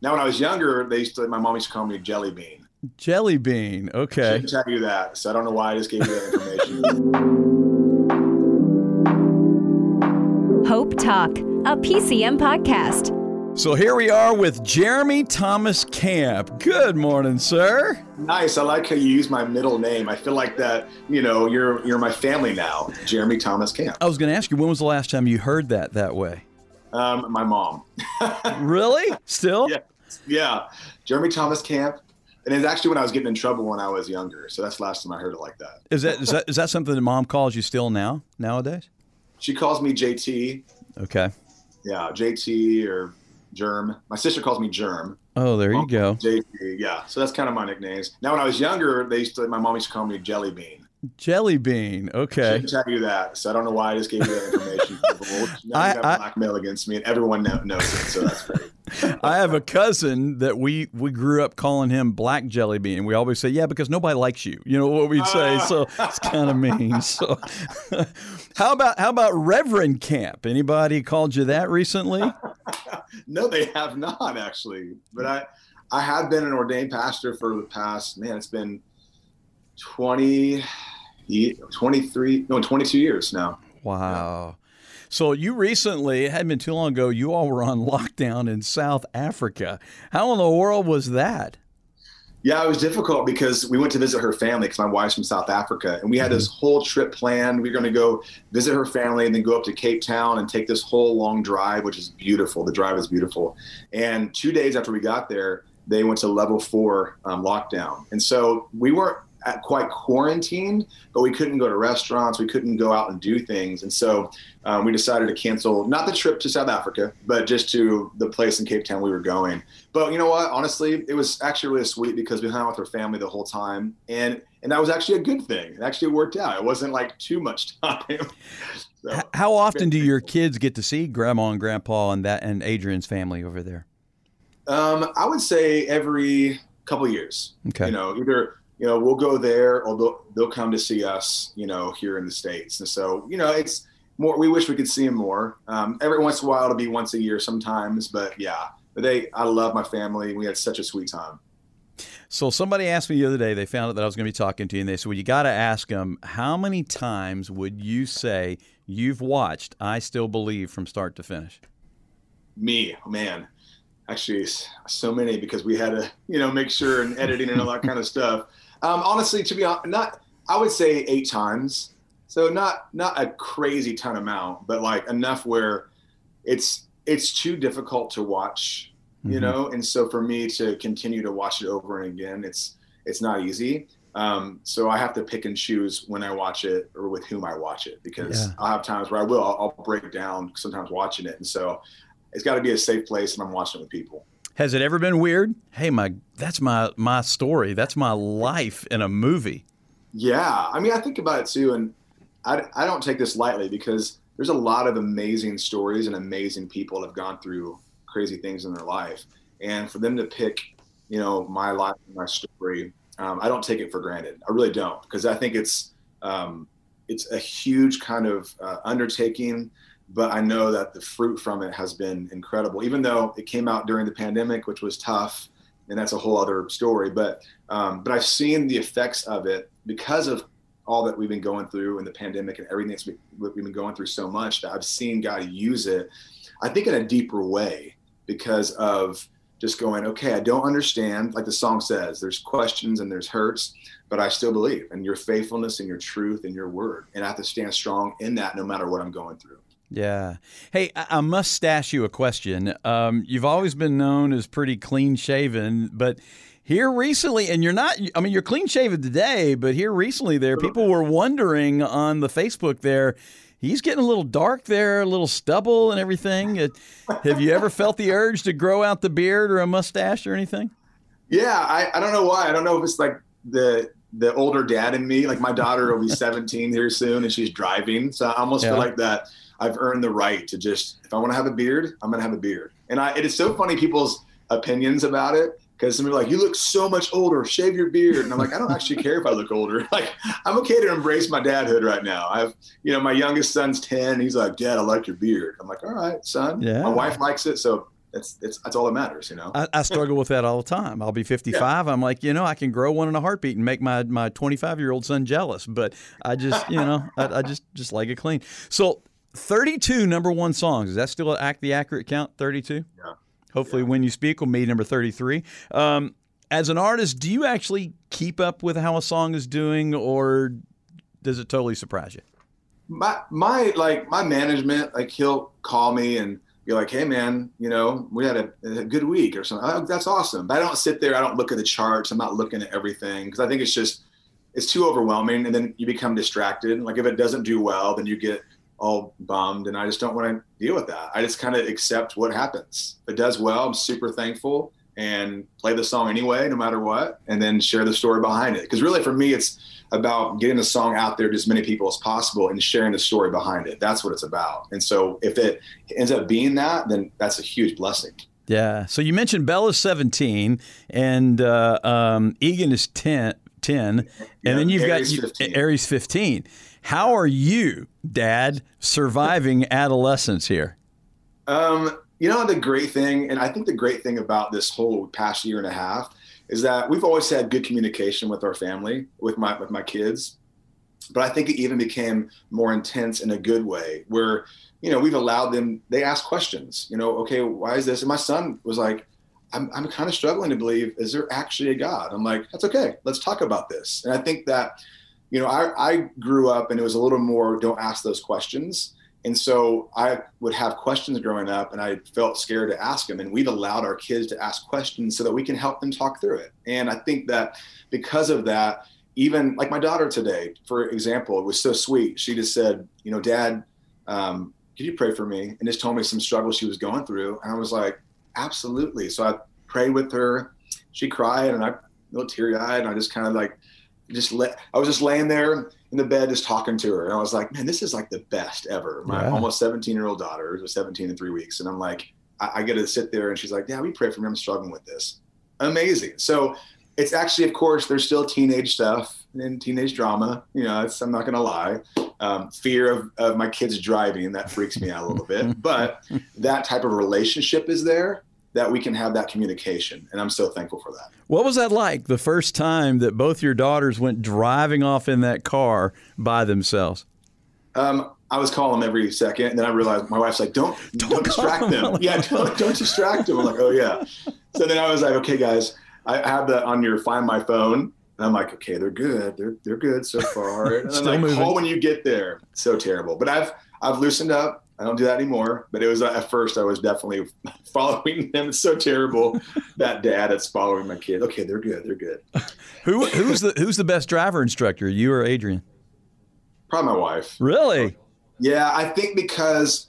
Now, when I was younger, they used to, my mom used to call me Jelly Bean. Jelly Bean. Okay. She didn't tell you that, so I don't know why I just gave you that information. Hope Talk, a PCM podcast. So here we are with Jeremy Thomas Camp. Good morning, sir. nice. I like how you use my middle name. I feel like that. You know, you're you're my family now, Jeremy Thomas Camp. I was going to ask you, when was the last time you heard that that way? Um, my mom. Really? Still? yeah, yeah, Jeremy Thomas Camp. And it's actually when I was getting in trouble when I was younger. So that's the last time I heard it like that. Is that is that is that something that mom calls you still now nowadays? She calls me JT. Okay. Yeah, JT or Germ. My sister calls me Germ. Oh, there you go. JT. Yeah. So that's kind of my nicknames. Now, when I was younger, they used to. My mom used to call me Jelly Bean. Jelly Bean. She Okay. didn't tell you that, so I don't know why I just gave you that information. now I- you got I- blackmail against me, and everyone kno- knows it. So that's great. I have a cousin that we we grew up calling him Black Jelly Bean. We always say, "Yeah, because nobody likes you." You know what we'd say. So ah. it's kind of mean. So how about how about Reverend Camp? Anybody called you that recently? No, they have not actually, but I, I have been an ordained pastor for the past man. It's been 20, 23, no, 22 years now. Wow. So you recently, it hadn't been too long ago, you all were on lockdown in South Africa. How in the world was that? Yeah, it was difficult because we went to visit her family because my wife's from South Africa, and we had this whole trip planned. We were going to go visit her family and then go up to Cape Town and take this whole long drive, which is beautiful. The drive is beautiful. And two days after we got there, they went to level four um, lockdown, and so we weren't quite quarantined, but we couldn't go to restaurants, we couldn't go out and do things, and so um, we decided to cancel not the trip to South Africa, but just to the place in Cape Town we were going. But you know what? Honestly, it was actually really sweet because we hung out with her family the whole time, and and that was actually a good thing. It actually worked out. It wasn't like too much time. So, How often do your kids get to see grandma and grandpa and that and Adrienne's family over there? um, I would say every couple years. Okay. You know, either you know we'll go there or they'll they'll come to see us. You know, here in the states, and so you know it's more. We wish we could see them more. Um, every once in a while, it'll be once a year sometimes, but yeah. But they, I love my family. We had such a sweet time. So somebody asked me the other day, they found out that I was going to be talking to you, and they said, well, you got to ask them, how many times would you say you've watched I Still Believe from start to finish? me oh, man actually so many because we had to you know make sure and editing and all that kind of stuff um, honestly to be honest not i would say eight times. So not not a crazy ton amount but like enough where it's it's too difficult to watch you Mhm. know? And so for me to continue to watch it over and again it's it's not easy. Um, so i have to pick and choose when i watch it or with whom i watch it because Yeah. i'll have times where i will i'll, I'll break down sometimes watching it. And so it's got to be a safe place and i'm watching it with people Has it ever been weird? Hey, my that's my my story. That's my life in a movie. yeah i mean i think about it too and i, I don't take this lightly because there's a lot of amazing stories and amazing people that have gone through crazy things in their life and for them to pick you know my life my story um, i don't take it for granted i really don't because i think it's um, it's a huge kind of uh, undertaking but i know that the fruit from it has been incredible. Even though it came out during the pandemic which was tough and that's a whole other story but um, but i've seen the effects of it because of all that we've been going through in the pandemic and everything that's we- we've been going through so much that i've seen god use it i think in a deeper way because of just going okay i don't understand like the song says there's questions and there's hurts but i still believe in your faithfulness and your truth and your word and i have to stand strong in that no matter what i'm going through Yeah. Hey, I, must stash you a question. Um, you've always been known as pretty clean shaven, but here recently, and you're not, I mean, you're clean shaven today, but here recently there, people were wondering on the Facebook there, he's getting a little dark there, a little stubble and everything. It, have you ever felt the urge to grow out the beard or a mustache or anything? Yeah, I, I don't know why. I don't know if it's like the the older dad in me. Like my daughter will be 17 here soon, and she's driving. So I almost Yeah. feel like that. I've earned the right to just if I want to have a beard, I'm gonna have a beard. And I it is so funny people's opinions about it because some people are like, you look so much older, shave your beard. And I'm like, I don't actually care if I look older. Like, I'm okay to embrace my dadhood right now. I have, you know, my youngest son's 10. He's like, Dad, I like your beard. I'm like, all right, son. Yeah. My wife likes it. So that's it's that's all that matters, you know. I, I struggle with that all the time. I'll be 55. Yeah. I'm like, you know, I can grow one in a heartbeat and make my my 25 year old son jealous, but I just, you know, I, I, just just like it clean. So 32 number one songs. Is that still act the accurate count? 32. Yeah. Hopefully, yeah. when you speak, we'll be number 33. Um, as an artist, do you actually keep up with how a song is doing, or does it totally surprise you? My my like my management, like he'll call me and be like, "Hey man, you know, we had a, a good week or something." Oh, that's awesome. But I don't sit there. I don't look at the charts. I'm not looking at everything because I think it's just it's too overwhelming, and then you become distracted. Like if it doesn't do well, then you get all bummed, and I just don't want to deal with that. I just kind of accept what happens. If it does well, I'm super thankful and play the song anyway, no matter what, and then share the story behind it. Because really, for me, it's about getting the song out there to as many people as possible and sharing the story behind it. That's what it's about. And so if it ends up being that, then that's a huge blessing. Yeah. So you mentioned Bella's 17 and uh, um, Egan is 10, 10 and yeah, then you've Aries got 15. Aries 15. How are you, Dad, surviving adolescence here? Um, you know, the great thing, and I think the great thing about this whole past year and a half is that we've always had good communication with our family, with my with my kids. But I think it even became more intense in a good way, where you know we've allowed them. They ask questions. You know, okay, why is this? And my son was like, I'm I'm kind of struggling to believe. Is there actually a God? I'm like, that's okay. Let's talk about this. And I think that, you know, I I grew up and it was a little more don't ask those questions. And so I would have questions growing up and I felt scared to ask them. And we've allowed our kids to ask questions so that we can help them talk through it. And I think that because of that, even like my daughter today, for example, it was so sweet. She just said, you know, dad, um, could you pray for me? And just told me some struggles she was going through. And I was like, absolutely. So I prayed with her. She cried and I, a little teary eyed. And I just kind of like, just let, I was just laying there in the bed just talking to her. And I was like, man, this is like the best ever. My yeah. almost 17 year old daughter was 17 in three weeks. And I'm like, I, I get to sit there and she's like, yeah, we pray for me. I'm struggling with this. Amazing. So it's actually, of course, there's still teenage stuff and teenage drama. You know, I'm not going to lie. Um, fear of, of my kids driving, that freaks me out a little bit. But that type of relationship is there that we can have that communication. And I'm so thankful for that. What was that like the first time that both your daughters went driving off in that car by themselves? Um, I was calling them every second, and then I realized my wife's like, "Don't don't, don't distract them. them. yeah, don't, don't distract them." I'm like, "Oh yeah." So then I was like, "Okay, guys, I have that on your Find My phone." And I'm like, okay, they're good. They're they're good so far. And I'm like, moving. call when you get there. So terrible. But I've I've loosened up. I don't do that anymore. But it was uh, at first I was definitely following them. It's so terrible. that dad that's following my kid. Okay, they're good. They're good. Who who's the who's the best driver instructor? You or Adrienne? Probably my wife. Really? Yeah, I think because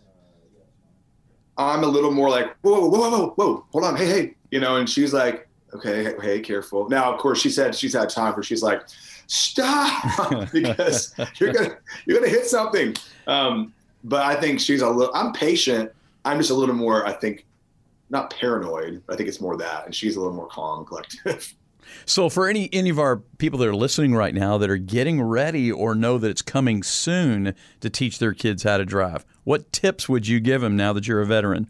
I'm a little more like whoa whoa whoa whoa hold on hey hey you know, and she's like okay hey, hey careful. Now of course she said she's had time for she's like stop because you're gonna you're gonna hit something. Um, but I think she's a little. I'm patient. I'm just a little more. I think not paranoid. I think it's more that, and she's a little more calm, collective. So, for any any of our people that are listening right now that are getting ready or know that it's coming soon to teach their kids how to drive, what tips would you give them now that you're a veteran?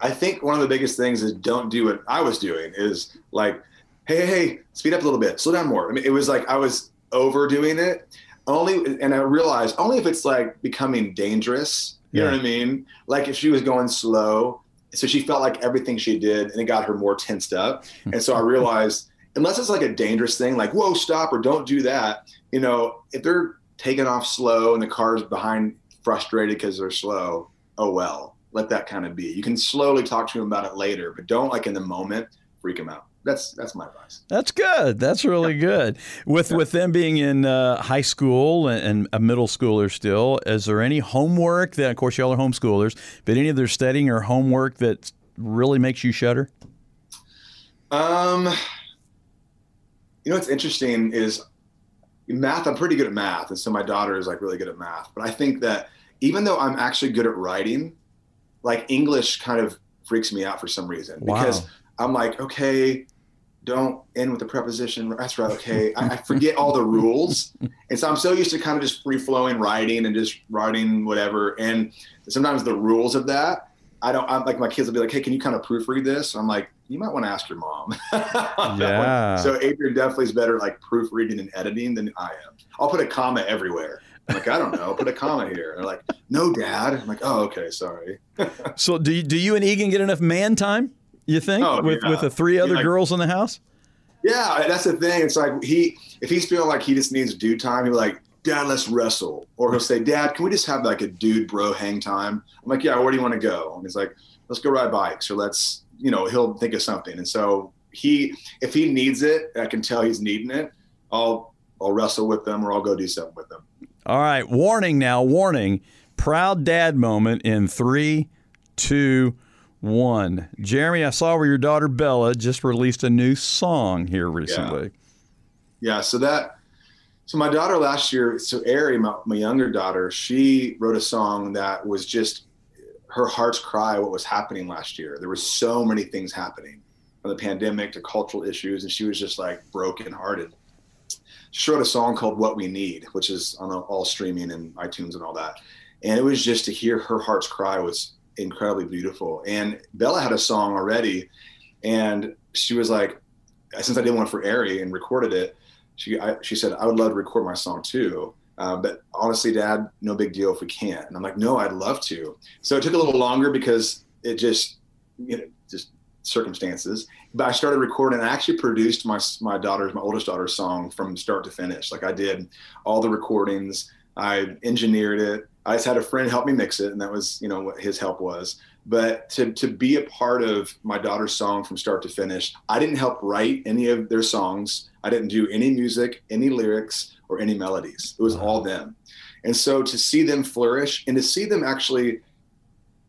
I think one of the biggest things is don't do what I was doing. Is like, hey, hey, hey, speed up a little bit, slow down more. I mean, it was like I was overdoing it, only and I realized only if it's like becoming dangerous. You yeah. know what I mean? Like if she was going slow, so she felt like everything she did and it got her more tensed up. Hmm. And so I realized unless it's like a dangerous thing, like whoa, stop or don't do that. You know, if they're taking off slow and the car's behind frustrated because they're slow, oh well, let that kind of be. You can slowly talk to them about it later, but don't like in the moment freak them out that's that's my advice. That's good. That's really good. With with them being in uh, high school and, and, a middle schooler still, is there any homework that, of course, y'all are homeschoolers, but any of their studying or homework that really makes you shudder? Um, you know what's interesting is math. I'm pretty good at math, and so my daughter is like really good at math. But I think that even though I'm actually good at writing, like English kind of freaks me out for some reason wow. because I'm like, okay, don't end with a preposition. That's right. Okay. I, I, forget all the rules. And so I'm so used to kind of just free flowing writing and just writing whatever. And sometimes the rules of that I don't. I'm like my kids will be like, "Hey, can you kind of proofread this?" I'm like, "You might want to ask your mom." yeah. So Adrienne definitely is better like proofreading and editing than I am. I'll put a comma everywhere. I'm like, I don't know, put a comma here. And they're like, No, Dad. I'm like, Oh, okay, sorry. so do you, do you and Egan get enough man time? You think Oh, with yeah. with the three other Like- girls in the house? Yeah, that's the thing. It's like he, if he's feeling like he just needs dude time, he'll be like, Dad, let's wrestle. Or he'll say, Dad, can we just have like a dude bro hang time? I'm like, Yeah, where do you want to go? And he's like, Let's go ride bikes, or let's, you know, he'll think of something. And so he, if he needs it, I can tell he's needing it. I'll, I'll wrestle with them, or I'll go do something with them. All right, warning now, warning. Proud dad moment in three, two, one. Jeremy, I saw where your daughter Bella just released a new song here recently. Yeah, so that so my daughter last year, so Ari, my, my younger daughter, she wrote a song that was just her heart's cry what was happening last year. There were so many things happening from the pandemic to cultural issues, and she was just like broken hearted. She wrote a song called What We Need, which is on all streaming and iTunes and all that. And it was just to hear her heart's cry was incredibly beautiful. And Bella had a song already, and she was like, since I did one for Ari and recorded it, she I, she said I would love to record my song too. Uh, but honestly, Dad, no big deal if we can't. And I'm like, no, I'd love to. So it took a little longer because it just, you know, just circumstances. But I started recording. I actually produced my my daughter's, my oldest daughter's song from start to finish. Like I did all the recordings. I engineered it. I just had a friend help me mix it, and that was, you know, what his help was. But to to be a part of my daughter's song from start to finish, I didn't help write any of their songs. I didn't do any music, any lyrics, or any melodies. It was all them. And so to see them flourish and to see them actually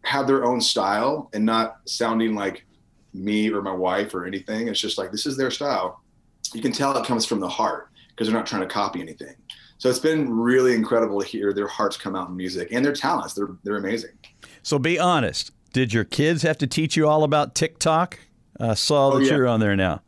have their own style and not sounding like me or my wife or anything, it's just like this is their style. You can tell it comes from the heart because they're not trying to copy anything. So it's been really incredible to hear their hearts come out in music and their talents. They're they're amazing. So be honest. Did your kids have to teach you all about TikTok? I saw Oh, that yeah. you're on there now.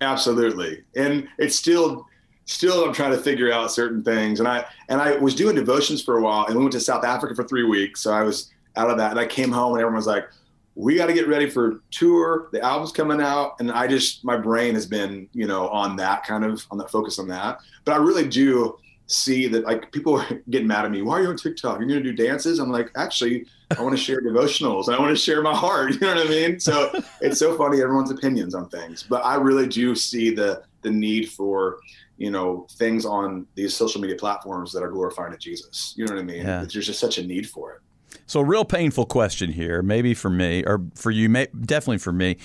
Absolutely. And it's still still I'm trying to figure out certain things. And I and I was doing devotions for a while and we went to South Africa for three weeks. So I was out of that and I came home and everyone was like, We gotta get ready for tour. The album's coming out. And I just my brain has been, you know, on that kind of on that focus on that. But I really do see that like people are getting mad at me. Why are you on TikTok? You're gonna do dances? I'm like, actually, I want to share devotionals. I want to share my heart. You know what I mean? So it's so funny everyone's opinions on things, but I really do see the the need for you know things on these social media platforms that are glorifying to Jesus. You know what I mean? Yeah. There's just such a need for it. So, a real painful question here, maybe for me or for you, may, definitely for me.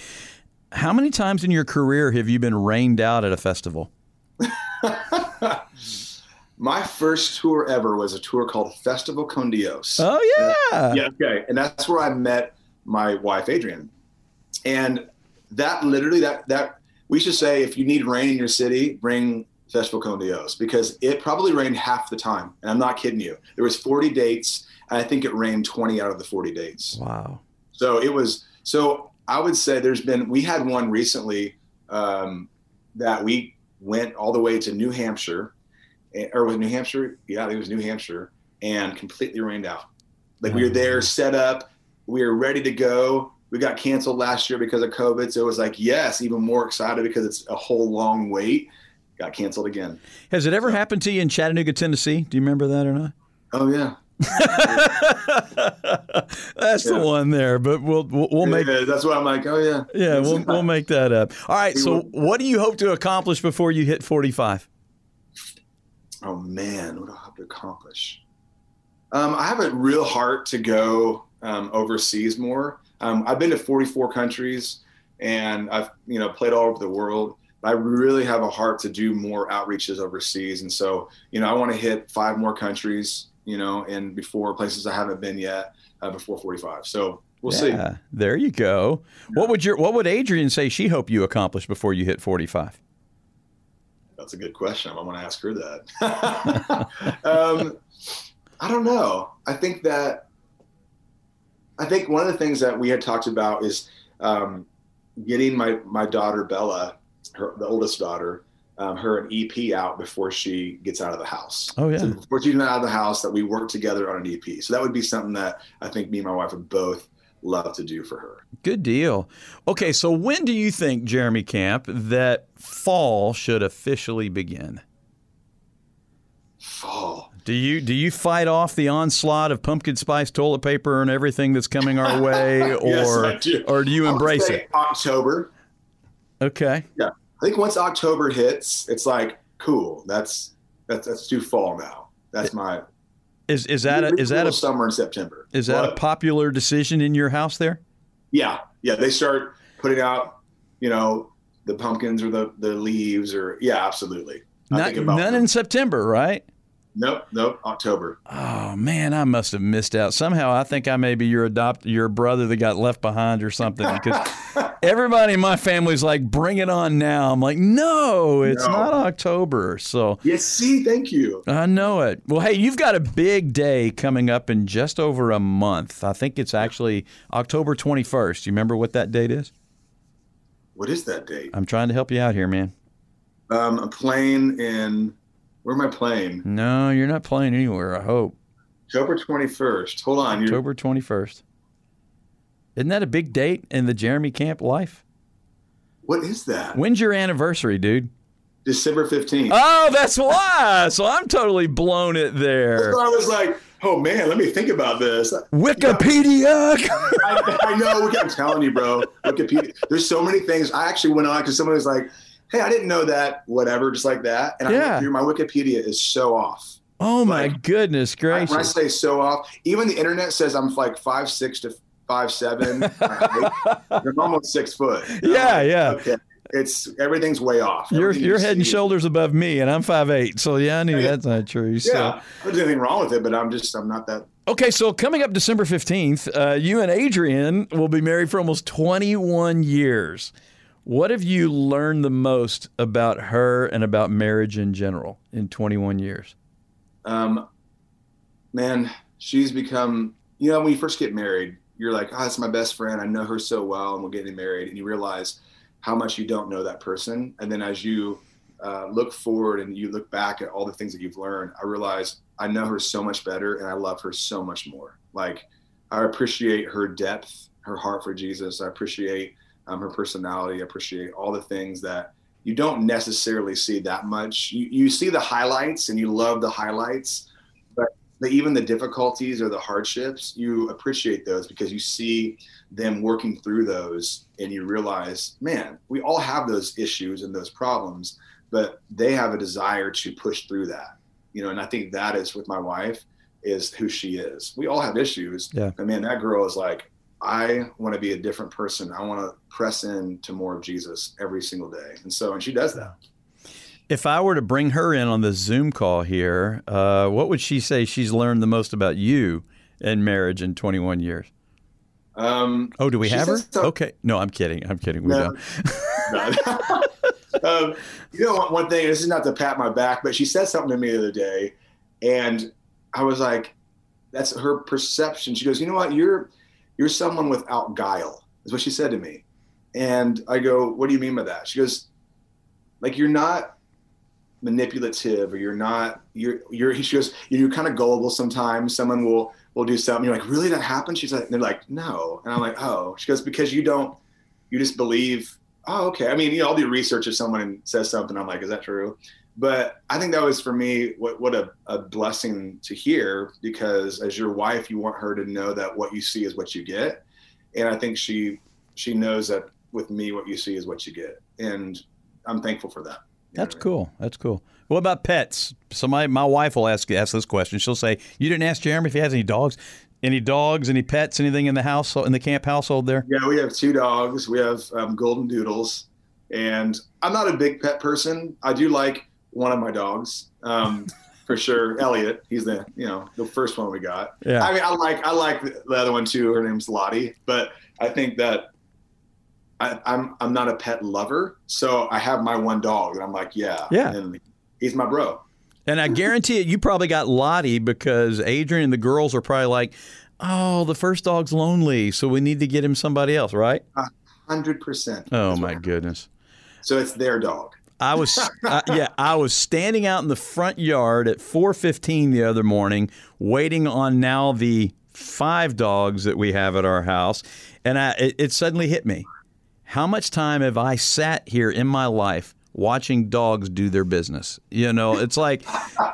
How many times in your career have you been rained out at a festival? My first tour ever was a tour called Festival Con Dios. Oh yeah, yeah, okay. And that's where I met my wife, Adrienne. And that literally, that, that, we should say if you need rain in your city, bring Festival Con Dios because it probably rained half the time. And I'm not kidding you. There was 40 dates. And I think it rained 20 out of the 40 dates. Wow. So it was, so I would say there's been, we had one recently um, that we went all the way to New Hampshire, Eh, or was it New Hampshire? Yeah, it was New Hampshire, and completely rained out. Like we were there, set up, we were ready to go. We got canceled last year because of COVID, so it was like, yes, even more excited because it's a whole long wait. Got canceled again. Has it ever happened to you in Chattanooga, Tennessee? Do you remember that or not? Oh yeah, That's the one there, but we'll we'll, we'll make Yeah, that's what I'm like. Oh yeah, yeah we'll we'll make that up. All right. We So, will. what do you hope to accomplish before you hit forty five? Oh man, what do I have to accomplish? Um, I have a real heart to go um, overseas more. Um, I've been to 44 countries, and I've you know played all over the world. I really have a heart to do more outreaches overseas, and so you know I want to hit five more countries, you know, and before places I haven't been yet uh, before 45. So we'll see. There you go. What would your what would Adrienne say she hoped you accomplish before you hit forty five? That's a good question. I want to ask her that. um, I don't know. I think that I think one of the things that we had talked about is um, getting my my daughter Bella, her the oldest daughter, um, her an EP out before she gets out of the house. Oh, yeah. So before she's out of the house, that we work together on an EP. So that would be something that I think me and my wife would both love to do for her. Good deal. Okay, so when do you think, Jeremy Camp, that fall should officially begin? Fall. Do you do you fight off the onslaught of pumpkin spice toilet paper and everything that's coming our way, or Yes, I do. or do you embrace it? October. Okay. Yeah, I think once October hits, it's like cool. That's that's that's too fall now. That's my. Is is that a, is that a summer in September? is that a popular decision in your house there? Yeah, yeah. They start putting out, you know, the pumpkins or the the leaves or yeah, absolutely. I Not, about none them. in September, right? Nope, nope. October. Oh man, I must have missed out. Somehow, I think I may be your adopt your brother that got left behind or something. Because everybody in my family's like, "Bring it on now." I'm like, "No, it's No. not October." So Yes. See, thank you. I know it. Well, hey, you've got a big day coming up in just over a month. I think it's actually October 21st. You remember what that date is? What is that date? I'm trying to help you out here, man. Um, I'm playing in. Where am I playing? No, you're not playing anywhere. I hope October 21st. Hold on. October 21st. Isn't that a big date in the Jeremy Camp life? what is that? When's your anniversary, dude? December 15th. Oh, that's why. So I'm totally blown it there. So I was like, oh man, let me think about this. Wikipedia. I, I know. I'm telling you, bro. Wikipedia. There's so many things. I actually went on because someone was like, "Hey, I didn't know that." Whatever, just like that. And I Yeah. went through my Wikipedia is so off. oh my Like, goodness When I say so off, even the internet says I'm like five six to five seven. I'm almost six foot. Yeah, like, yeah. Okay, it's everything's way off. You're you're you head and shoulders above me, and I'm five eight. So yeah, I knew Yeah. that's not true. So. Yeah, there's anything wrong with it, but I'm just I'm not that. Okay, so coming up December 15th, uh, you and Adrienne will be married for almost 21 years. What have you learned the most about her and about marriage in general in 21 years? Um, man, she's become. You know, when you first get married, you're like, oh, that's my best friend. I know her so well, and we're getting married. And you realize how much you don't know that person. And then as you uh, look forward and you look back at all the things that you've learned, I realize I know her so much better, and I love her so much more. Like, I appreciate her depth, her heart for Jesus. I appreciate um, her personality. I appreciate all the things that you don't necessarily see that much. You, you see the highlights and you love the highlights, but the, even the difficulties or the hardships, you appreciate those because you see them working through those and you realize, man, we all have those issues and those problems, but they have a desire to push through that. You know, and I think that is with my wife is who she is. We all have issues. Yeah. But man, that girl is like, I want to be a different person. I want to press in to more of Jesus every single day. And so, and she does that. If I were to bring her in on the Zoom call here, uh, what would she say she's learned the most about you and marriage in 21 years? Um, Oh, do we have her? so- Okay. No, I'm kidding. I'm kidding. We No. don't. um, you know, one thing, this is not to pat my back, but she said something to me the other day, and I was like, that's her perception. She goes, you know what? You're, you're someone without guile, is what she said to me. And I go, what do you mean by that? She goes, like, you're not manipulative or you're not, you're, you're, she goes, you're kind of gullible sometimes. Someone will, will do something. You're like, really? That happened? She's like, they're like, no. And I'm like, oh, she goes, because you don't, you just believe oh, okay. I mean, you know, I'll do research if someone says something. I'm like, is that true? But I think that was for me what what a, a blessing to hear because as your wife, you want her to know that what you see is what you get, and I think she she knows that with me, what you see is what you get, and I'm thankful for that. You That's what I mean? cool. That's cool. What about pets? Somebody, my wife will ask ask this question. She'll say, "You didn't ask Jeremy if he has any dogs, any dogs, any pets, anything in the house in the camp household there." Yeah, we have two dogs. We have um, golden doodles, and I'm not a big pet person. I do like one of my dogs, um, for sure. Elliot, he's the you know the first one we got. Yeah. I mean, I like I like the other one too. Her name's Lottie, but I think that I, I'm I'm not a pet lover, so I have my one dog, and I'm like, yeah, Yeah. and he's my bro. And I guarantee it, you probably got Lottie because Adrienne and the girls are probably like, "Oh, the first dog's lonely, so we need to get him somebody else, right?" Hundred percent. Oh my goodness. So it's their dog. I was, yeah, I was standing out in the front yard at 4:15 the other morning, waiting on now the five dogs that we have at our house, and I, it, it suddenly hit me: how much time have I sat here in my life? Watching dogs do their business. You know, it's like,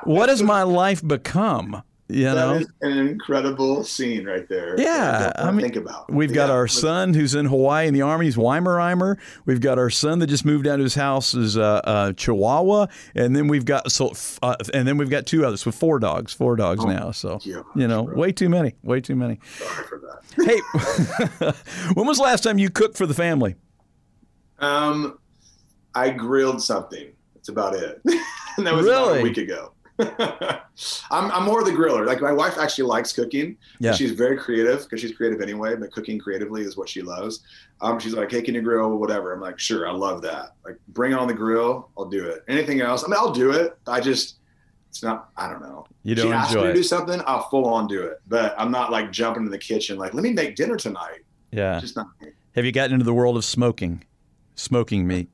what has my life become? You That know, is an incredible scene right there. Yeah, I, mean, think about. We've got Yeah, our son who's in Hawaii in the Army. He's Weimaraner. We've got our son that just moved out of his house is uh, uh, Chihuahua, and then we've got so uh, and then we've got two others with four dogs, four dogs now. So you know, way too many, way too many. Sorry for that. Hey, when was the last time you cooked for the family? Um, I grilled something. That's about it. and that was about a week ago. I'm, I'm more the griller. Like my wife actually likes cooking. Yeah. She's very creative because she's creative anyway, but cooking creatively is what she loves. Um, she's like, hey, can you grill whatever? I'm like, sure, I love that. Like, bring on the grill. I'll do it. Anything else? I mean, I'll do it. I just, it's not, I don't know. You she don't asks me to do something, I'll full on do it. But I'm not like jumping in the kitchen, like, let me make dinner tonight. Yeah. Just not me. Have you gotten into the world of smoking, smoking meat?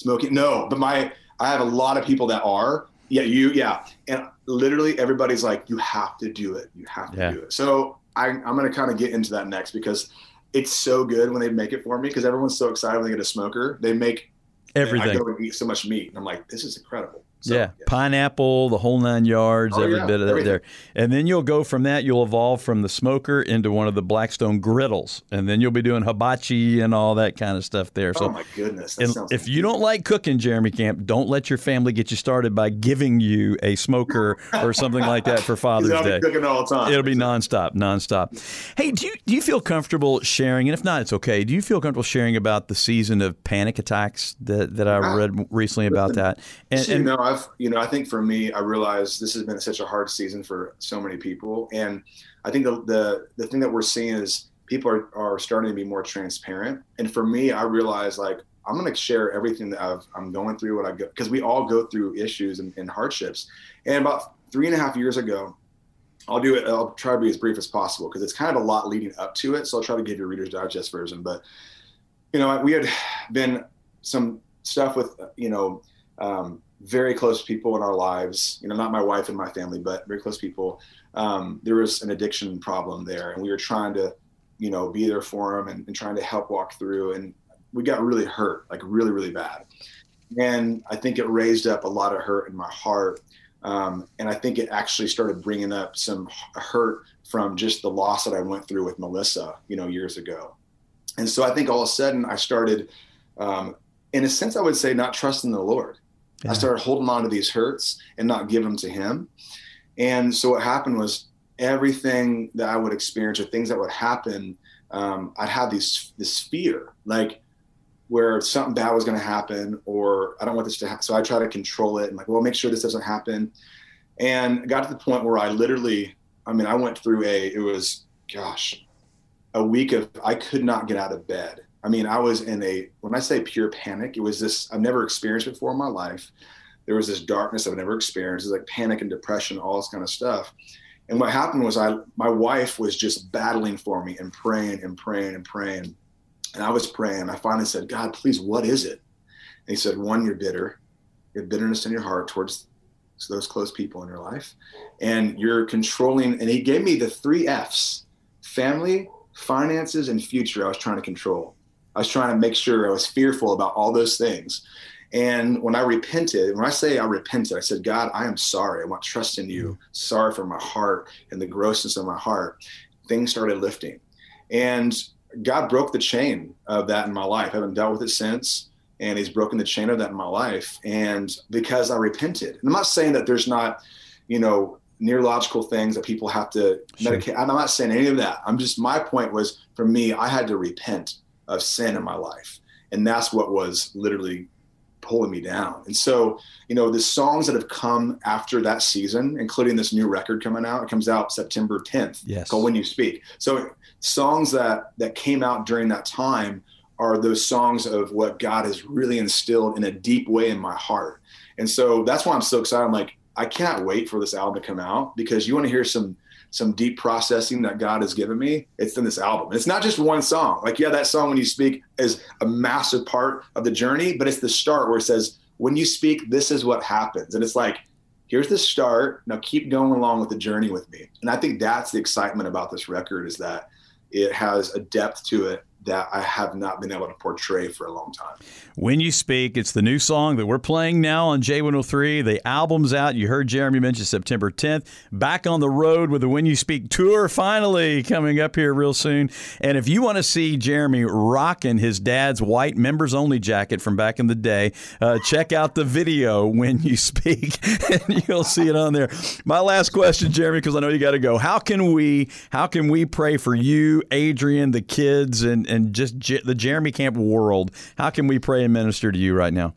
smoking. No, but my I have a lot of people that are. Yeah, you. Yeah, and literally everybody's like, you have to do it. You have to Yeah. do it. So I, I'm going to kind of get into that next because it's so good when they make it for me because everyone's so excited when they get a smoker. They make everything. I go and eat so much meat, and I'm like, this is incredible. So, yeah. pineapple, the whole nine yards, Oh, every yeah, bit of that everything. there. And then you'll go from that, you'll evolve from the smoker into one of the Blackstone griddles. And then you'll be doing hibachi and all that kind of stuff there. So oh my goodness, that and sounds if you don't like cooking, Jeremy Camp, don't let your family get you started by giving you a smoker or something like that for Father's I'll be Day. cooking all the time. It'll be nonstop, nonstop. Hey, do you do you feel comfortable sharing? And if not, it's okay. Do you feel comfortable sharing about the season of panic attacks that, that I read recently about that? And, and you know, I've you know, I think for me, I realize this has been such a hard season for so many people, and I think the the, the thing that we're seeing is people are, are starting to be more transparent. And for me, I realize like I'm going to share everything that I've, I'm going through, what I go because we all go through issues and, and hardships. And about three and a half years ago, I'll do it. I'll try to be as brief as possible because it's kind of a lot leading up to it. So I'll try to give you a Reader's Digest version. But you know, we had been some stuff with you know um, very close people in our lives. You know, not my wife and my family, but very close people. Um, there was an addiction problem there, and we were trying to, you know, be there for them and, and trying to help walk through. And we got really hurt, like really, really bad. And I think it raised up a lot of hurt in my heart. Um, and I think it actually started bringing up some hurt from just the loss that I went through with Melissa, you know, years ago. And so I think all of a sudden I started, um, in a sense, I would say, not trusting the Lord. Yeah. I started holding on to these hurts and not giving them to Him. And so what happened was everything that I would experience or things that would happen, um, I'd have these this fear, like where something bad was going to happen, or I don't want this to happen. So I try to control it and like, well, make sure this doesn't happen. And got to the point where I literally, I mean, I went through a, it was, gosh, a week of I could not get out of bed. I mean, I was in a when I say pure panic, it was this I've never experienced before in my life. There was this darkness I've never experienced, like panic and depression, all this kind of stuff. And what happened was I my wife was just battling for me and praying and praying and praying. And I was praying. I finally said, God, please, what is it? And he said, One, you're bitter. You have bitterness in your heart towards those close people in your life. And you're controlling, and he gave me the three F's family, finances, and future I was trying to control. I was trying to make sure I was fearful about all those things. And when I repented, when I say I repented, I said, God, I am sorry. I want trust in you. Sorry for my heart and the grossness of my heart. Things started lifting. And God broke the chain of that in my life. I haven't dealt with it since. And he's broken the chain of that in my life. And because I repented, and I'm not saying that there's not, you know, neurological things that people have to Sure. medicate. I'm not saying any of that. I'm just, my point was for me, I had to repent of sin in my life. And that's what was literally pulling me down. And so, you know, the songs that have come after that season, including this new record coming out, it comes out September 10th Yes. called When You Speak. So songs that that came out during that time are those songs of what God has really instilled in a deep way in my heart. And so that's why I'm so excited. I'm like, I can't wait for this album to come out because you want to hear some some deep processing that God has given me. It's in this album. It's not just one song. Like, yeah, that song when you speak is a massive part of the journey, but it's the start where it says, when you speak, this is what happens. And it's like, here's the start. Now keep going along with the journey with me. And I think that's the excitement about this record is that it has a depth to it that I have not been able to portray for a long time. When You Speak, it's the new song that we're playing now on J103. The album's out. You heard Jeremy mention September 10th. Back on the road with the When You Speak tour finally coming up here real soon. And if you want to see Jeremy rocking his dad's white members only jacket from back in the day, uh, check out the video When You Speak and you'll see it on there. My last question, Jeremy, because I know you got to go. How can we how can we pray for you, Adrienne, the kids and and just the Jeremy Camp world. How can we pray and minister to you right now?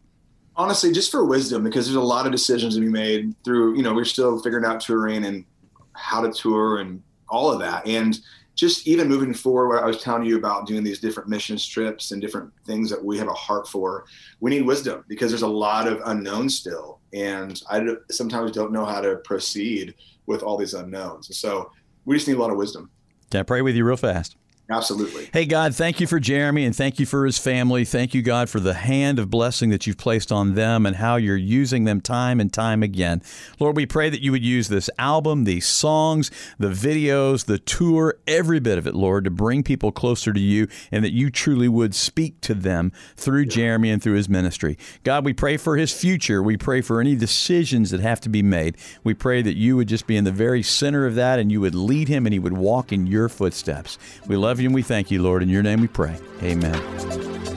Honestly, just for wisdom, because there's a lot of decisions to be made through, you know, we're still figuring out touring and how to tour and all of that. And just even moving forward, what I was telling you about doing these different mission trips and different things that we have a heart for, we need wisdom because there's a lot of unknown still. And I sometimes don't know how to proceed with all these unknowns. So we just need a lot of wisdom. Can I pray with you real fast? Absolutely. Hey, God, thank you for Jeremy and thank you for his family. Thank you, God, for the hand of blessing that you've placed on them and how you're using them time and time again. Lord, we pray that you would use this album, these songs, the videos, the tour, every bit of it, Lord, to bring people closer to you and that you truly would speak to them through Jeremy and through his ministry. God, we pray for his future. We pray for any decisions that have to be made. We pray that you would just be in the very center of that and you would lead him and he would walk in your footsteps. We love love you and we thank you, Lord. In your name we pray. Amen.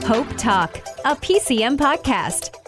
Hope Talk, a PCM podcast.